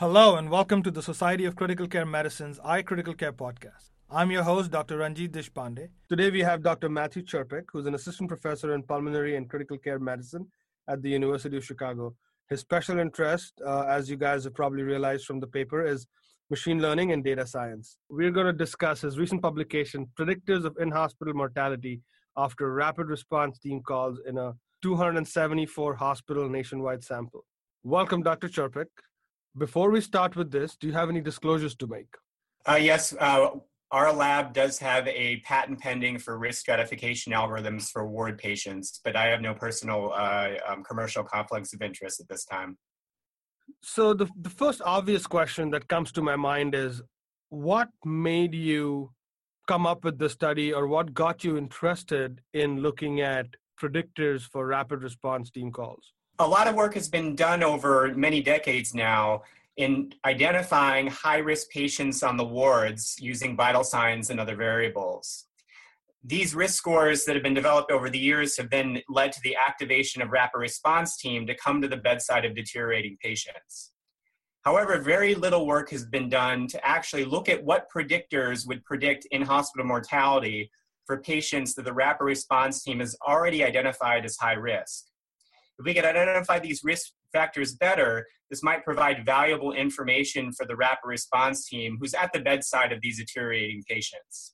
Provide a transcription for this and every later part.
Hello, and welcome to the Society of Critical Care Medicine's iCritical Care podcast. I'm your host, Dr. Ranjit Deshpande. Today we have Dr. Matthew Churpek, who's an assistant professor in pulmonary and critical care medicine at the University of Chicago. His special interest, uh, as you guys have probably realized from the paper, is machine learning and data science. We're going to discuss his recent publication, Predictors of In Hospital Mortality After Rapid Response Team Calls in a 274 Hospital Nationwide Sample. Welcome, Dr. Churpek. Before we start with this, do you have any disclosures to make? Uh, yes, uh, our lab does have a patent pending for risk stratification algorithms for ward patients, but I have no personal uh, um, commercial conflicts of interest at this time. So, the, the first obvious question that comes to my mind is what made you come up with the study or what got you interested in looking at predictors for rapid response team calls? A lot of work has been done over many decades now in identifying high risk patients on the wards using vital signs and other variables. These risk scores that have been developed over the years have then led to the activation of rapid response team to come to the bedside of deteriorating patients. However, very little work has been done to actually look at what predictors would predict in hospital mortality for patients that the rapid response team has already identified as high risk. If we can identify these risk factors better, this might provide valuable information for the rapid response team who's at the bedside of these deteriorating patients.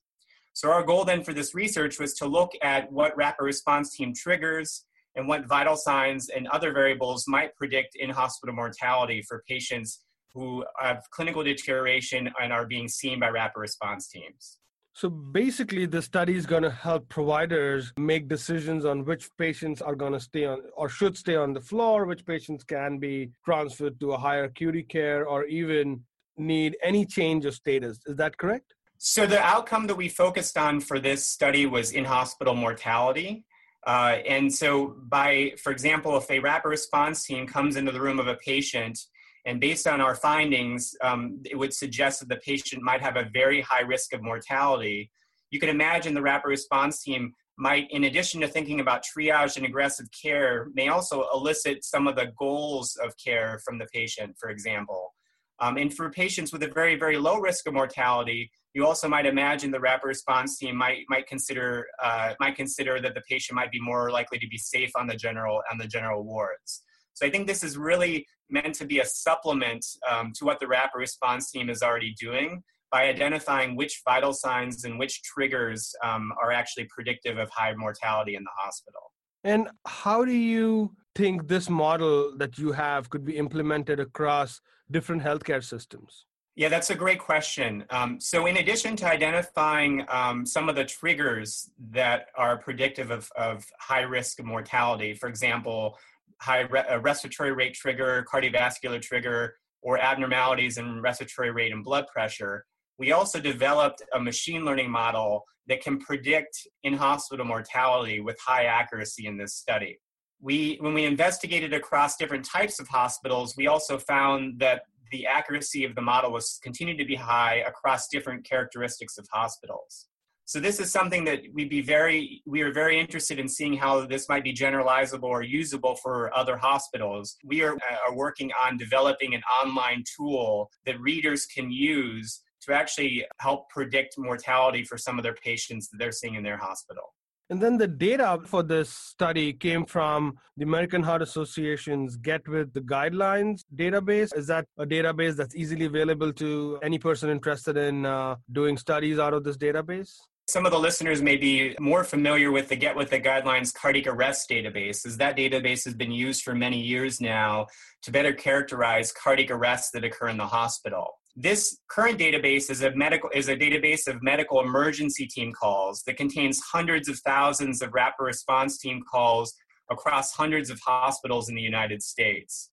So our goal then for this research was to look at what rapid response team triggers and what vital signs and other variables might predict in-hospital mortality for patients who have clinical deterioration and are being seen by rapid response teams. So basically, the study is going to help providers make decisions on which patients are going to stay on or should stay on the floor, which patients can be transferred to a higher acuity care, or even need any change of status. Is that correct? So, the outcome that we focused on for this study was in hospital mortality. Uh, and so, by, for example, if a rapid response team comes into the room of a patient and based on our findings, um, it would suggest that the patient might have a very high risk of mortality. You can imagine the rapid response team might, in addition to thinking about triage and aggressive care, may also elicit some of the goals of care from the patient, for example. Um, and for patients with a very, very low risk of mortality, you also might imagine the rapid response team might might consider uh, might consider that the patient might be more likely to be safe on the general on the general wards. So I think this is really meant to be a supplement um, to what the rapid response team is already doing by identifying which vital signs and which triggers um, are actually predictive of high mortality in the hospital. And how do you think this model that you have could be implemented across different healthcare systems? Yeah, that's a great question. Um, so, in addition to identifying um, some of the triggers that are predictive of, of high risk mortality, for example, high re- uh, respiratory rate trigger, cardiovascular trigger, or abnormalities in respiratory rate and blood pressure. We also developed a machine learning model that can predict in hospital mortality with high accuracy in this study. We, when we investigated across different types of hospitals, we also found that the accuracy of the model was continued to be high across different characteristics of hospitals. So this is something that we'd be very, we are very interested in seeing how this might be generalizable or usable for other hospitals. We are, uh, are working on developing an online tool that readers can use to actually help predict mortality for some of their patients that they're seeing in their hospital. And then the data for this study came from the American Heart Association's Get With the Guidelines database. Is that a database that's easily available to any person interested in uh, doing studies out of this database? Some of the listeners may be more familiar with the Get With the Guidelines cardiac arrest database, as that database has been used for many years now to better characterize cardiac arrests that occur in the hospital. This current database is a medical is a database of medical emergency team calls that contains hundreds of thousands of rapid response team calls across hundreds of hospitals in the United States.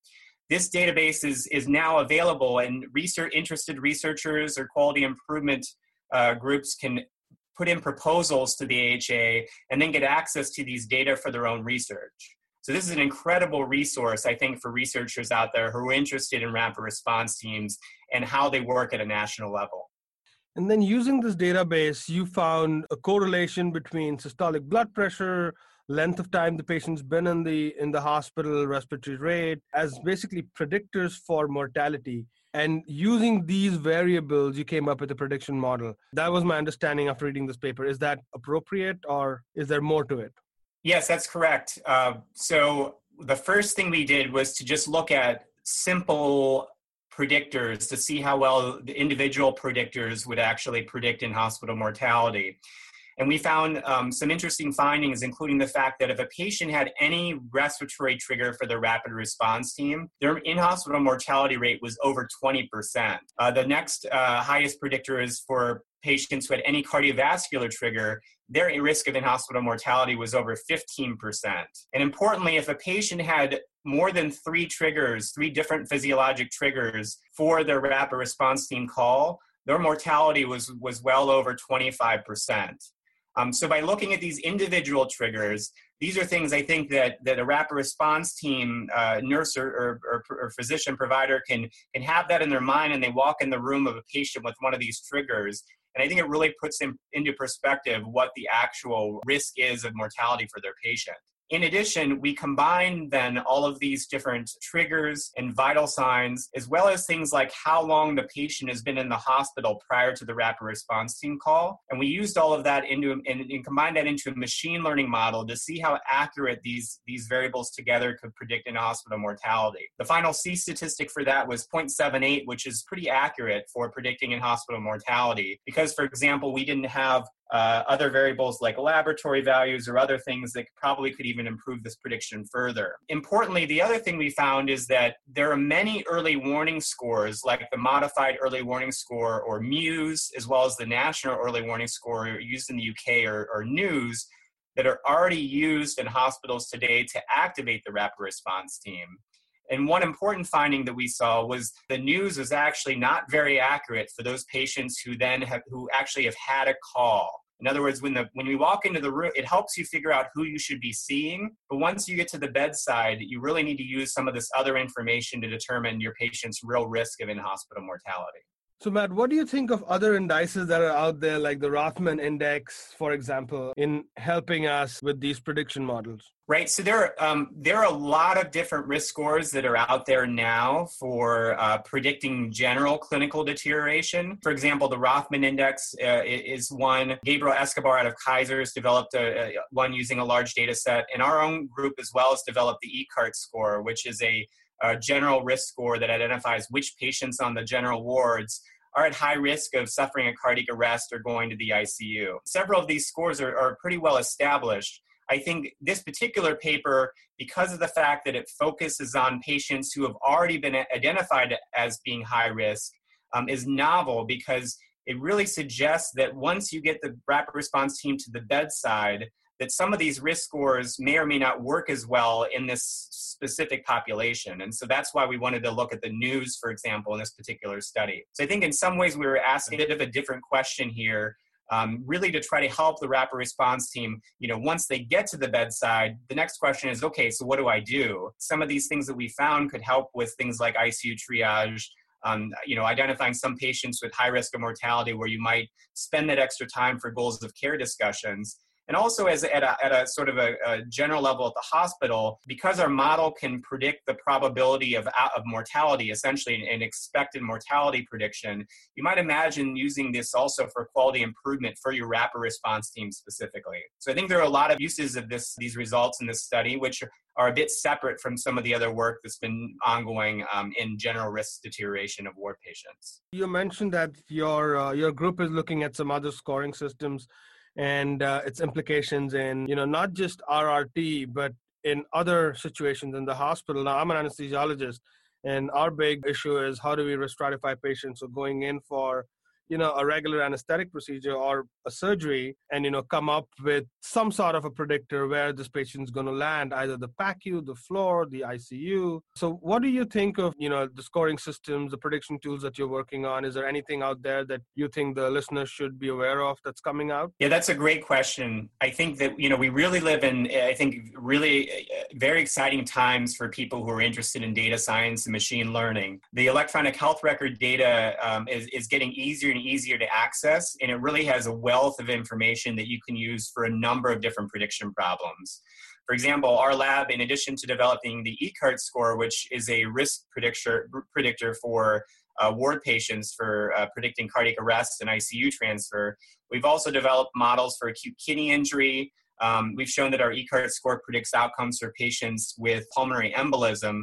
This database is, is now available, and research, interested researchers or quality improvement uh, groups can put in proposals to the AHA, and then get access to these data for their own research. So this is an incredible resource, I think, for researchers out there who are interested in rapid response teams and how they work at a national level. And then using this database, you found a correlation between systolic blood pressure, length of time the patient's been in the in the hospital, respiratory rate, as basically predictors for mortality. And using these variables, you came up with a prediction model. That was my understanding after reading this paper. Is that appropriate, or is there more to it? Yes, that's correct. Uh, so the first thing we did was to just look at simple predictors to see how well the individual predictors would actually predict in hospital mortality. And we found um, some interesting findings, including the fact that if a patient had any respiratory trigger for the rapid response team, their in hospital mortality rate was over 20%. Uh, the next uh, highest predictor is for patients who had any cardiovascular trigger, their risk of in hospital mortality was over 15%. And importantly, if a patient had more than three triggers, three different physiologic triggers for their rapid response team call, their mortality was, was well over 25%. Um, so by looking at these individual triggers, these are things I think that, that a rapid response team, uh, nurse or, or, or, or, physician provider can, can have that in their mind and they walk in the room of a patient with one of these triggers. And I think it really puts in, into perspective what the actual risk is of mortality for their patient. In addition, we combine then all of these different triggers and vital signs, as well as things like how long the patient has been in the hospital prior to the rapid response team call. And we used all of that into and, and combined that into a machine learning model to see how accurate these, these variables together could predict in hospital mortality. The final C statistic for that was 0.78, which is pretty accurate for predicting in hospital mortality. Because, for example, we didn't have uh, other variables like laboratory values or other things that probably could even improve this prediction further. Importantly, the other thing we found is that there are many early warning scores, like the Modified Early Warning Score or MEWS, as well as the National Early Warning Score used in the UK or, or NEWS, that are already used in hospitals today to activate the rapid response team. And one important finding that we saw was the NEWS was actually not very accurate for those patients who then have who actually have had a call. In other words, when the when we walk into the room, it helps you figure out who you should be seeing. But once you get to the bedside, you really need to use some of this other information to determine your patient's real risk of in-hospital mortality. So, Matt, what do you think of other indices that are out there, like the Rothman Index, for example, in helping us with these prediction models? Right. So there, um, there are a lot of different risk scores that are out there now for uh, predicting general clinical deterioration. For example, the Rothman Index uh, is one. Gabriel Escobar out of Kaiser's developed a, a, one using a large data set, and our own group as well has developed the ECART score, which is a a general risk score that identifies which patients on the general wards are at high risk of suffering a cardiac arrest or going to the ICU. Several of these scores are, are pretty well established. I think this particular paper, because of the fact that it focuses on patients who have already been identified as being high risk, um, is novel because it really suggests that once you get the rapid response team to the bedside, that some of these risk scores may or may not work as well in this specific population. And so that's why we wanted to look at the NEWS, for example, in this particular study. So I think in some ways we were asking a bit of a different question here. Um, really to try to help the rapid response team you know once they get to the bedside the next question is okay so what do i do some of these things that we found could help with things like icu triage um, you know, identifying some patients with high risk of mortality where you might spend that extra time for goals of care discussions and also as at a, at a sort of a, a, general level at the hospital because our model can predict the probability of, of mortality essentially an expected mortality prediction you might imagine using this also for quality improvement for your rapid response team specifically so i think there are a lot of uses of this these results in this study which are a bit separate from some of the other work that's been ongoing um, in general risk deterioration of ward patients. You mentioned that your uh, your group is looking at some other scoring systems and uh, its implications in you know not just RRT but in other situations in the hospital. Now I'm an anesthesiologist, and our big issue is how do we restratify patients so going in for you know a regular anesthetic procedure or a surgery and you know come up with some sort of a predictor where this patient's going to land either the pacu the floor the icu so what do you think of you know the scoring systems the prediction tools that you're working on? Is there anything out there that you think the listeners should be aware of that's coming out? Yeah that's a great question. I think that you know we really live in i think really uh, very exciting times for people who are interested in data science and machine learning. The electronic health record data um, is, is getting easier and easier to access, and it really has a wealth of information that you can use for a number of different prediction problems. For example, our lab, in addition to developing the ECART score, which is a risk predictor, predictor for uh, ward patients for uh, predicting cardiac arrest and ICU transfer, we've also developed models for acute kidney injury, um, we've shown that our ECART score predicts outcomes for patients with pulmonary embolism.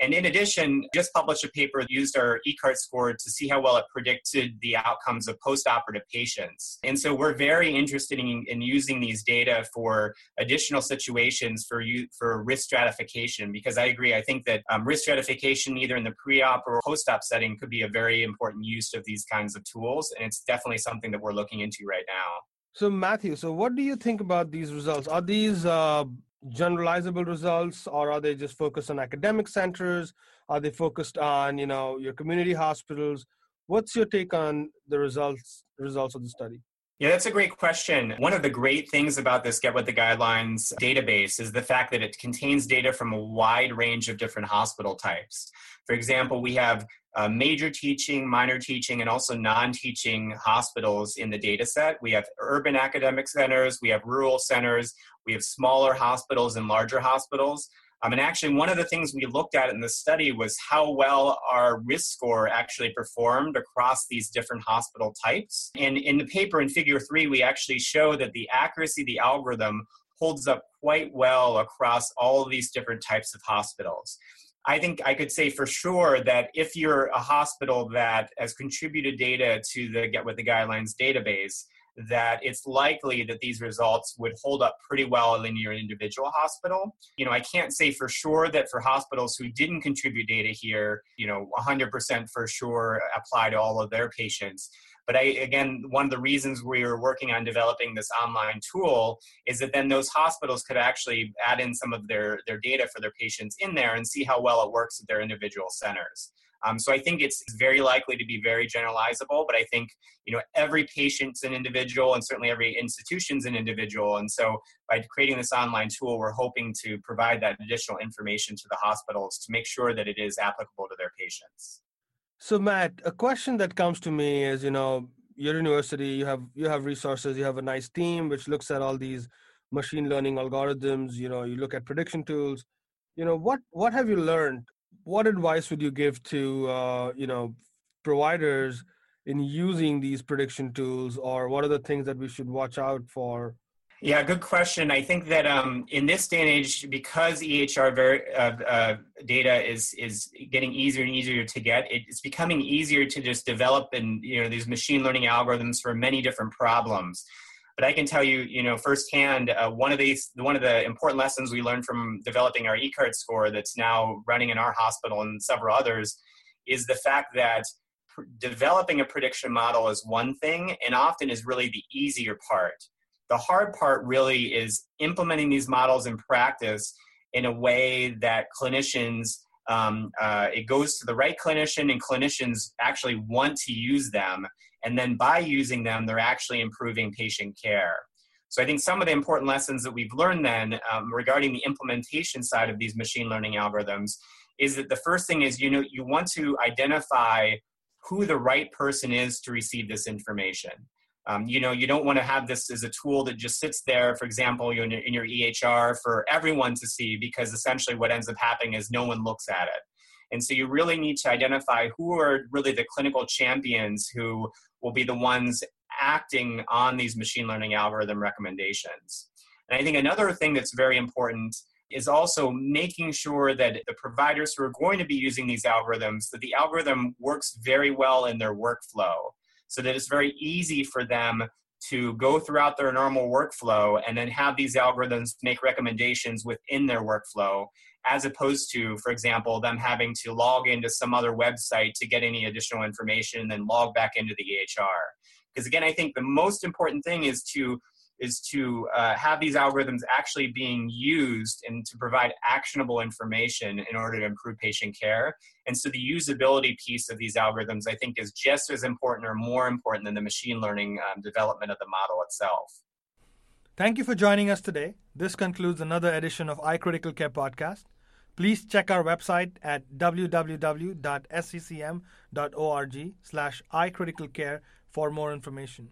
And in addition, just published a paper that used our ECART score to see how well it predicted the outcomes of postoperative patients. And so we're very interested in, in using these data for additional situations for you for risk stratification because I agree. I think that um, risk stratification, either in the pre-op or post-op setting, could be a very important use of these kinds of tools, and it's definitely something that we're looking into right now. So Matthew, so what do you think about these results? Are these uh, generalizable results, or are they just focused on academic centers? Are they focused on you know your community hospitals? What's your take on the results results of the study? Yeah, that's a great question. One of the great things about this Get With the Guidelines database is the fact that it contains data from a wide range of different hospital types. For example, we have uh, major teaching, minor teaching, and also non teaching hospitals in the data set. We have urban academic centers, we have rural centers, we have smaller hospitals and larger hospitals. Um, and actually, one of the things we looked at in the study was how well our risk score actually performed across these different hospital types. And in the paper in figure three, we actually show that the accuracy of the algorithm holds up quite well across all of these different types of hospitals. I think I could say for sure that if you're a hospital that has contributed data to the Get With the Guidelines database, that it's likely that these results would hold up pretty well in your individual hospital. You know, I can't say for sure that for hospitals who didn't contribute data here, you know, 100% for sure apply to all of their patients. But I, again, one of the reasons we are working on developing this online tool is that then those hospitals could actually add in some of their, their data for their patients in there and see how well it works at their individual centers. Um, so I think it's very likely to be very generalizable, but I think you know every patient's an individual, and certainly every institution's an individual. And so by creating this online tool, we're hoping to provide that additional information to the hospitals to make sure that it is applicable to their patients. So Matt, a question that comes to me is, you know, your university, you have you have resources, you have a nice team which looks at all these machine learning algorithms. You know, you look at prediction tools. You know, what what have you learned what advice would you give to uh, you know providers in using these prediction tools, or what are the things that we should watch out for? Yeah, good question. I think that um, in this day and age, because EHR uh, uh, data is is getting easier and easier to get, it's becoming easier to just develop and you know these machine learning algorithms for many different problems. But I can tell you, you know, firsthand, uh, one of these, one of the important lessons we learned from developing our eCart score that's now running in our hospital and several others is the fact that pr- developing a prediction model is one thing and often is really the easier part. The hard part really is implementing these models in practice in a way that clinicians um, uh, it goes to the right clinician and clinicians actually want to use them and then by using them, they're actually improving patient care. So I think some of the important lessons that we've learned then um, regarding the implementation side of these machine learning algorithms is that the first thing is you know you want to identify who the right person is to receive this information. Um, you know, you don't want to have this as a tool that just sits there, for example, in in your EHR for everyone to see, because essentially what ends up happening is no one looks at it. And so you really need to identify who are really the clinical champions who will be the ones acting on these machine learning algorithm recommendations. And I think another thing that's very important is also making sure that the providers who are going to be using these algorithms that the algorithm works very well in their workflow so that it's very easy for them to go throughout their normal workflow and then have these algorithms make recommendations within their workflow as opposed to, for example, them having to log into some other website to get any additional information and then log back into the EHR. Because again, I think the most important thing is to is to uh, have these algorithms actually being used and to provide actionable information in order to improve patient care. And so the usability piece of these algorithms, I think, is just as important or more important than the machine learning um, development of the model itself. Thank you for joining us today. This concludes another edition of iCritical Care podcast. Please check our website at www.sccm.org slash iCriticalCare for more information.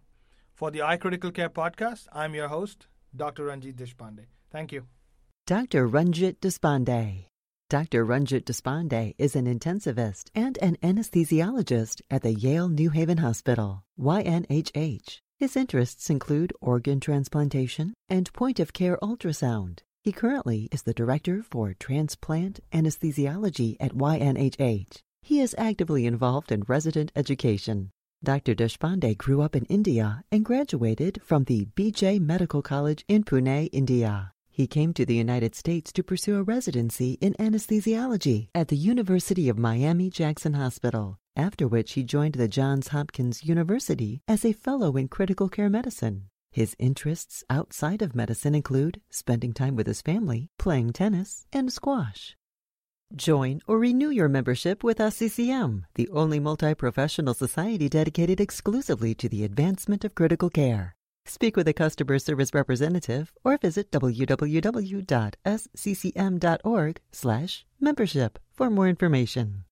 For the iCritical Care podcast, I'm your host, Dr. Ranjit Deshpande. Thank you. Dr. Ranjit Deshpande. Dr. Ranjit Deshpande is an intensivist and an anesthesiologist at the Yale New Haven Hospital, YNHH. His interests include organ transplantation and point of care ultrasound. He currently is the director for transplant anesthesiology at YNHH. He is actively involved in resident education. Dr. Deshpande grew up in India and graduated from the BJ Medical College in Pune, India. He came to the United States to pursue a residency in anesthesiology at the University of Miami Jackson Hospital, after which he joined the Johns Hopkins University as a fellow in critical care medicine. His interests outside of medicine include spending time with his family, playing tennis, and squash. Join or renew your membership with SCCM, the only multi professional society dedicated exclusively to the advancement of critical care. Speak with a customer service representative or visit www.sccm.org/membership for more information.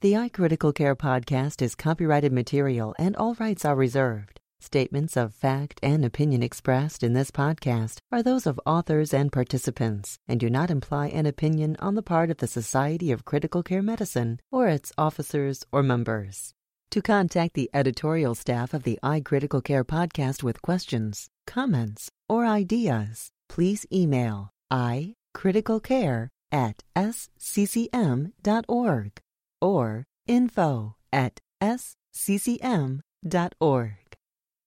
The iCritical Care podcast is copyrighted material and all rights are reserved. Statements of fact and opinion expressed in this podcast are those of authors and participants and do not imply an opinion on the part of the Society of Critical Care Medicine or its officers or members. To contact the editorial staff of the iCritical Care podcast with questions, comments, or ideas, please email iCriticalCare at sccm.org or info at sccm.org.